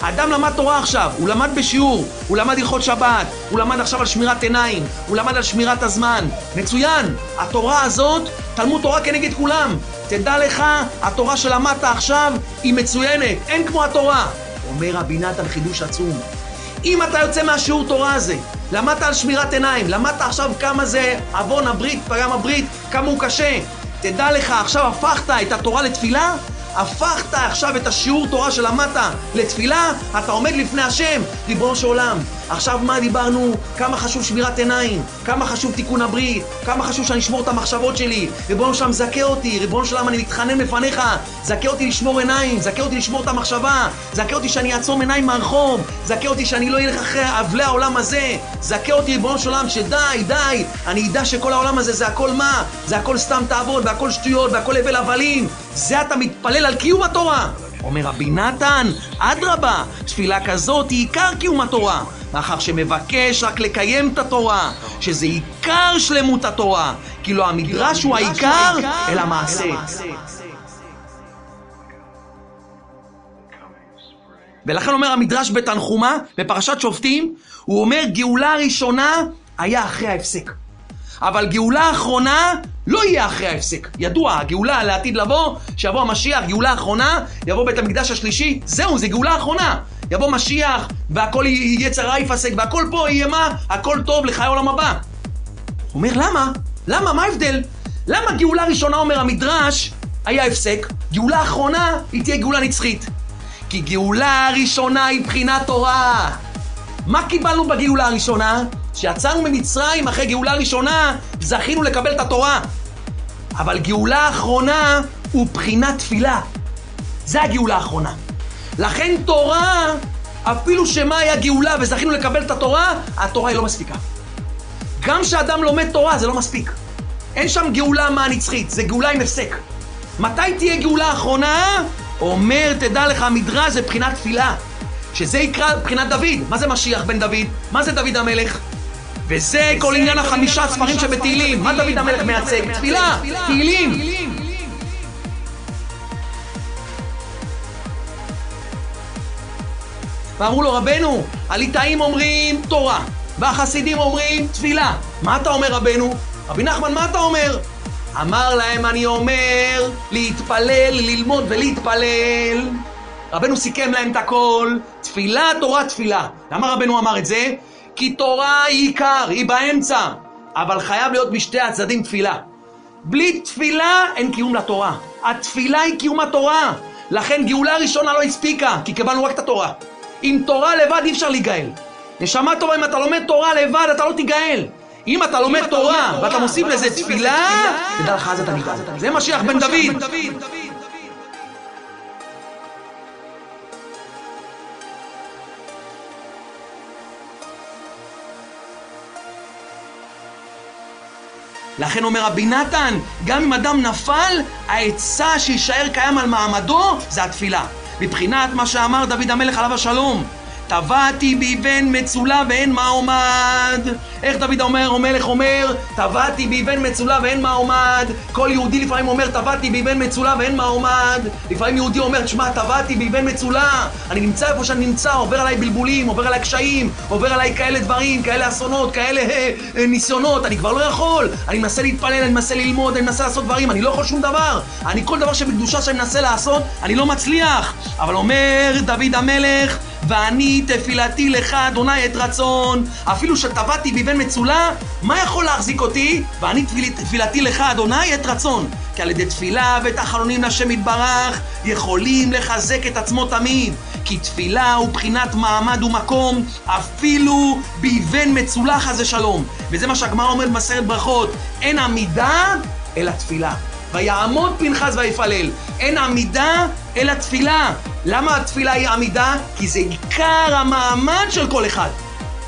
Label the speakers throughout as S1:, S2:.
S1: האדם למד תורה עכשיו, הוא למד בשיעור, הוא למד הלכות שבת, הוא למד עכשיו על שמירת עיניים, הוא למד על שמירת הזמן. מצוין, התורה הזאת, תלמוד תורה כנגד כולם. תדע לך, התורה שלמדת עכשיו היא מצוינת, אין כמו התורה. אומר רבי נתן חידוש עצום. אם אתה יוצא מהשיעור תורה הזה, למדת על שמירת עיניים, למדת עכשיו כמה זה עוון הברית, פגם הברית, כמה הוא קשה. תדע לך, עכשיו הפכת את התורה לתפילה, הפכת עכשיו את השיעור תורה שלמדת לתפילה, אתה עומד לפני השם, ריבונו של עולם. עכשיו מה דיברנו? כמה חשוב שמירת עיניים, כמה חשוב תיקון הברית, כמה חשוב שאני אשמור את המחשבות שלי. ריבונו של עולם, זכה אותי, ריבונו של עולם, אני מתחנן בפניך, זכה אותי לשמור עיניים, זכה אותי לשמור את המחשבה, זכה אותי שאני אעצום עיניים מהרחוב, זכה אותי שאני לא אלך אחרי אבלי העולם הזה, זכה אותי, ריבונו של עולם, שדי, די, אני אדע שכל העולם הזה זה הכל מה? זה הכל סתם תעבוד, והכל שטויות, והכל הבל הבלים. זה אתה מתפלל על קיום התורה. אומר רבי נתן, אדרבה, תפילה כזאת היא עיקר קיום התורה. מאחר שמבקש רק לקיים את התורה, שזה עיקר שלמות התורה, כי לא המדרש הוא העיקר, אלא מעשה. ולכן אומר המדרש בתנחומה, בפרשת שופטים, הוא אומר גאולה ראשונה היה אחרי ההפסק. אבל גאולה אחרונה לא יהיה אחרי ההפסק. ידוע, הגאולה לעתיד לבוא, שיבוא המשיח, גאולה אחרונה, יבוא בית המקדש השלישי, זהו, זה גאולה אחרונה. יבוא משיח, והכל יצר רע ייפסק, והכל פה יהיה מה? הכל טוב לחיי העולם הבא. הוא אומר, למה? למה? מה ההבדל? למה גאולה ראשונה, אומר המדרש, היה הפסק? גאולה אחרונה, היא תהיה גאולה נצחית. כי גאולה ראשונה היא בחינת תורה. מה קיבלנו בגאולה הראשונה? כשיצאנו ממצרים אחרי גאולה ראשונה, זכינו לקבל את התורה. אבל גאולה אחרונה הוא בחינת תפילה. זה הגאולה האחרונה. לכן תורה, אפילו שמה היה גאולה וזכינו לקבל את התורה, התורה היא לא מספיקה. גם כשאדם לומד תורה זה לא מספיק. אין שם גאולה מה נצחית, זה גאולה עם הפסק. מתי תהיה גאולה אחרונה? אומר, תדע לך, המדרש זה בחינת תפילה. שזה יקרא בחינת דוד. מה זה משיח בן דוד? מה זה דוד המלך? וזה כל עניין החמישה ספרים שבתהילים. מה דוד המלך מייצג? תפילה, תהילים. ואמרו לו, רבנו, הליטאים אומרים תורה, והחסידים אומרים תפילה. מה אתה אומר, רבנו? רבי נחמן, מה אתה אומר? אמר להם, אני אומר, להתפלל, ללמוד ולהתפלל. רבנו סיכם להם את הכל, תפילה, תורה, תפילה. למה רבנו אמר את זה? כי תורה היא עיקר, היא באמצע, אבל חייב להיות בשתי הצדדים תפילה. בלי תפילה אין קיום לתורה. התפילה היא קיום התורה. לכן גאולה ראשונה לא הספיקה, כי קיבלנו רק את התורה. עם תורה לבד אי אפשר להיגאל. נשמה טובה, אם אתה לומד תורה לבד, אתה לא תיגאל. אם אתה לומד תורה ואתה מוסיף לזה תפילה, תדע לך אז אתה נגאל. זה משיח בן דוד. לכן אומר רבי נתן, גם אם אדם נפל, העצה שיישאר קיים על מעמדו זה התפילה. מבחינת מה שאמר דוד המלך עליו השלום, טבעתי באבן מצולה ואין מה עומד. איך דוד אומר, המלך אומר, טבעתי באבן מצולה ואין מה עומד. כל יהודי לפעמים אומר, טבעתי באבן מצולה ואין מה עומד. לפעמים יהודי אומר, תשמע, טבעתי באבן מצולה. אני נמצא איפה שאני נמצא, עובר עליי בלבולים, עובר עליי קשיים, עובר עליי כאלה דברים, כאלה אסונות, כאלה אה, אה, ניסיונות. אני כבר לא יכול. אני מנסה להתפלל, אני מנסה ללמוד, אני מנסה לעשות דברים, אני לא יכול שום דבר. אני כל דבר שבקדושה שאני מנסה לעשות, אני לא מצליח. אבל אומר דוד המלך, ואני תפילתי לך, אדוני, את רצון. אפילו שטבעתי באבן מצולה, מה יכול להחזיק אותי? ואני תפיל, תפילתי לך, אדוני, את רצון. כי על ידי תפילה ותחנונים לשם יתברך, יכולים לחזק את עצמו תמיד. כי תפילה הוא בחינת מעמד ומקום, אפילו באבן מצולה חזה שלום. וזה מה שהגמרא אומרת במסכת ברכות, אין עמידה אלא תפילה. ויעמוד פנחס ויפלל. אין עמידה אלא תפילה. למה התפילה היא עמידה? כי זה עיקר המעמד של כל אחד.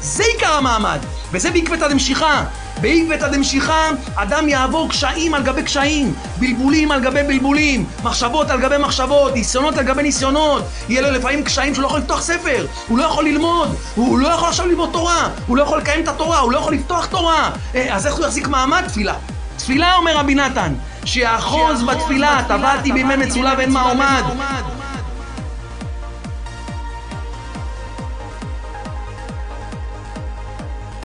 S1: זה עיקר המעמד, וזה בעקבתא דמשיחא. בעקבתא דמשיחא אדם יעבור קשיים על גבי קשיים, בלבולים על גבי בלבולים, מחשבות על גבי מחשבות, ניסיונות על גבי ניסיונות. יהיה לו לפעמים קשיים שהוא לא יכול לפתוח ספר, הוא לא יכול ללמוד, הוא לא יכול עכשיו ללמוד תורה, הוא לא יכול לקיים את התורה, הוא לא יכול לפתוח תורה. אה, אז איך הוא יחזיק מעמד? תפילה. תפילה, אומר רבי נתן, שיאחוז בתפילה, טבעתי בימי מצולה ואין מה עומד.